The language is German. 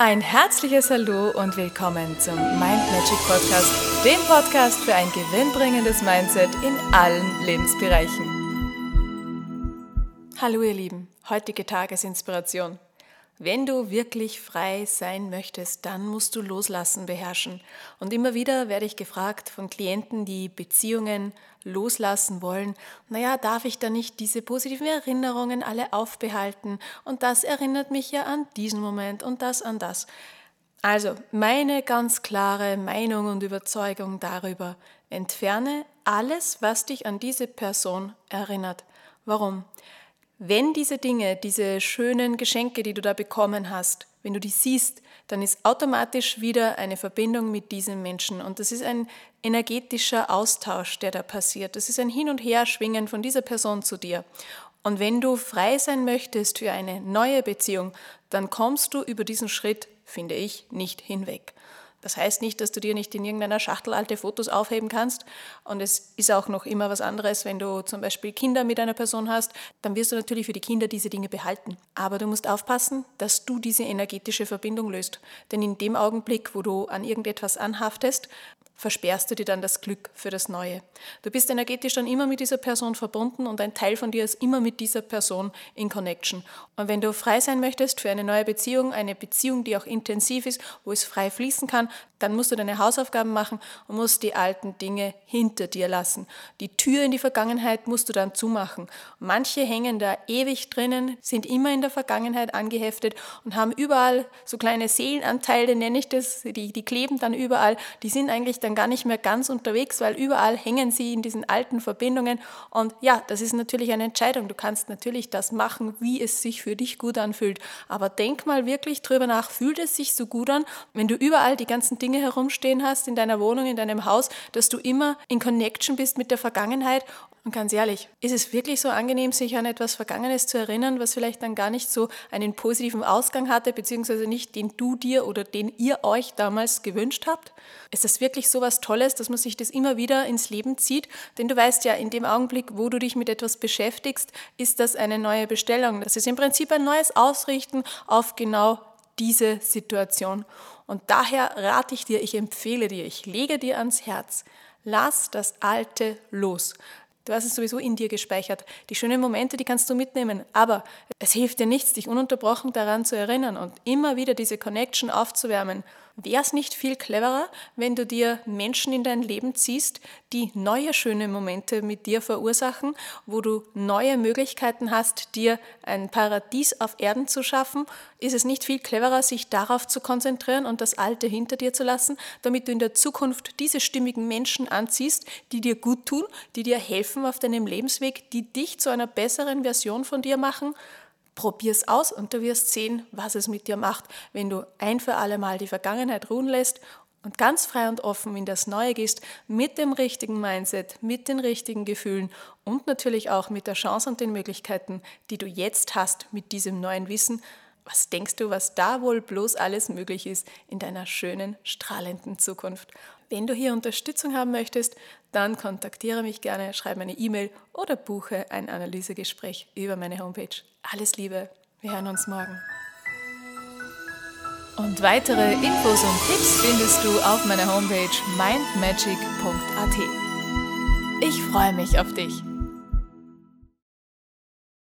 Ein herzliches Hallo und willkommen zum Mind Magic Podcast, dem Podcast für ein gewinnbringendes Mindset in allen Lebensbereichen. Hallo ihr Lieben, heutige Tagesinspiration. Wenn du wirklich frei sein möchtest, dann musst du Loslassen beherrschen. Und immer wieder werde ich gefragt von Klienten, die Beziehungen loslassen wollen, naja, darf ich da nicht diese positiven Erinnerungen alle aufbehalten? Und das erinnert mich ja an diesen Moment und das an das. Also, meine ganz klare Meinung und Überzeugung darüber, entferne alles, was dich an diese Person erinnert. Warum? Wenn diese Dinge, diese schönen Geschenke, die du da bekommen hast, wenn du die siehst, dann ist automatisch wieder eine Verbindung mit diesem Menschen. Und das ist ein energetischer Austausch, der da passiert. Das ist ein Hin- und Herschwingen von dieser Person zu dir. Und wenn du frei sein möchtest für eine neue Beziehung, dann kommst du über diesen Schritt, finde ich, nicht hinweg. Das heißt nicht, dass du dir nicht in irgendeiner Schachtel alte Fotos aufheben kannst. Und es ist auch noch immer was anderes, wenn du zum Beispiel Kinder mit einer Person hast, dann wirst du natürlich für die Kinder diese Dinge behalten. Aber du musst aufpassen, dass du diese energetische Verbindung löst. Denn in dem Augenblick, wo du an irgendetwas anhaftest, versperrst du dir dann das Glück für das Neue. Du bist energetisch dann immer mit dieser Person verbunden und ein Teil von dir ist immer mit dieser Person in Connection. Und wenn du frei sein möchtest für eine neue Beziehung, eine Beziehung, die auch intensiv ist, wo es frei fließen kann, dann musst du deine Hausaufgaben machen und musst die alten Dinge hinter dir lassen. Die Tür in die Vergangenheit musst du dann zumachen. Manche hängen da ewig drinnen, sind immer in der Vergangenheit angeheftet und haben überall so kleine Seelenanteile, nenne ich das, die, die kleben dann überall. Die sind eigentlich dann gar nicht mehr ganz unterwegs, weil überall hängen sie in diesen alten Verbindungen. Und ja, das ist natürlich eine Entscheidung. Du kannst natürlich das machen, wie es sich für dich gut anfühlt. Aber denk mal wirklich drüber nach, fühlt es sich so gut an, wenn du überall die ganzen Dinge Dinge herumstehen hast in deiner Wohnung, in deinem Haus, dass du immer in Connection bist mit der Vergangenheit. Und ganz ehrlich, ist es wirklich so angenehm, sich an etwas Vergangenes zu erinnern, was vielleicht dann gar nicht so einen positiven Ausgang hatte, beziehungsweise nicht den du dir oder den ihr euch damals gewünscht habt? Ist das wirklich so was Tolles, dass man sich das immer wieder ins Leben zieht? Denn du weißt ja, in dem Augenblick, wo du dich mit etwas beschäftigst, ist das eine neue Bestellung. Das ist im Prinzip ein neues Ausrichten auf genau diese Situation. Und daher rate ich dir, ich empfehle dir, ich lege dir ans Herz, lass das Alte los. Du hast es sowieso in dir gespeichert. Die schönen Momente, die kannst du mitnehmen. Aber es hilft dir nichts, dich ununterbrochen daran zu erinnern und immer wieder diese Connection aufzuwärmen. Wäre es nicht viel cleverer, wenn du dir Menschen in dein Leben ziehst, die neue schöne Momente mit dir verursachen, wo du neue Möglichkeiten hast, dir ein Paradies auf Erden zu schaffen? Ist es nicht viel cleverer, sich darauf zu konzentrieren und das Alte hinter dir zu lassen, damit du in der Zukunft diese stimmigen Menschen anziehst, die dir gut tun, die dir helfen auf deinem Lebensweg, die dich zu einer besseren Version von dir machen? Probier es aus und du wirst sehen, was es mit dir macht, wenn du ein für alle Mal die Vergangenheit ruhen lässt und ganz frei und offen in das Neue gehst, mit dem richtigen Mindset, mit den richtigen Gefühlen und natürlich auch mit der Chance und den Möglichkeiten, die du jetzt hast mit diesem neuen Wissen. Was denkst du, was da wohl bloß alles möglich ist in deiner schönen, strahlenden Zukunft? Wenn du hier Unterstützung haben möchtest, dann kontaktiere mich gerne, schreibe eine E-Mail oder buche ein Analysegespräch über meine Homepage. Alles Liebe, wir hören uns morgen. Und weitere Infos und Tipps findest du auf meiner Homepage mindmagic.at. Ich freue mich auf dich.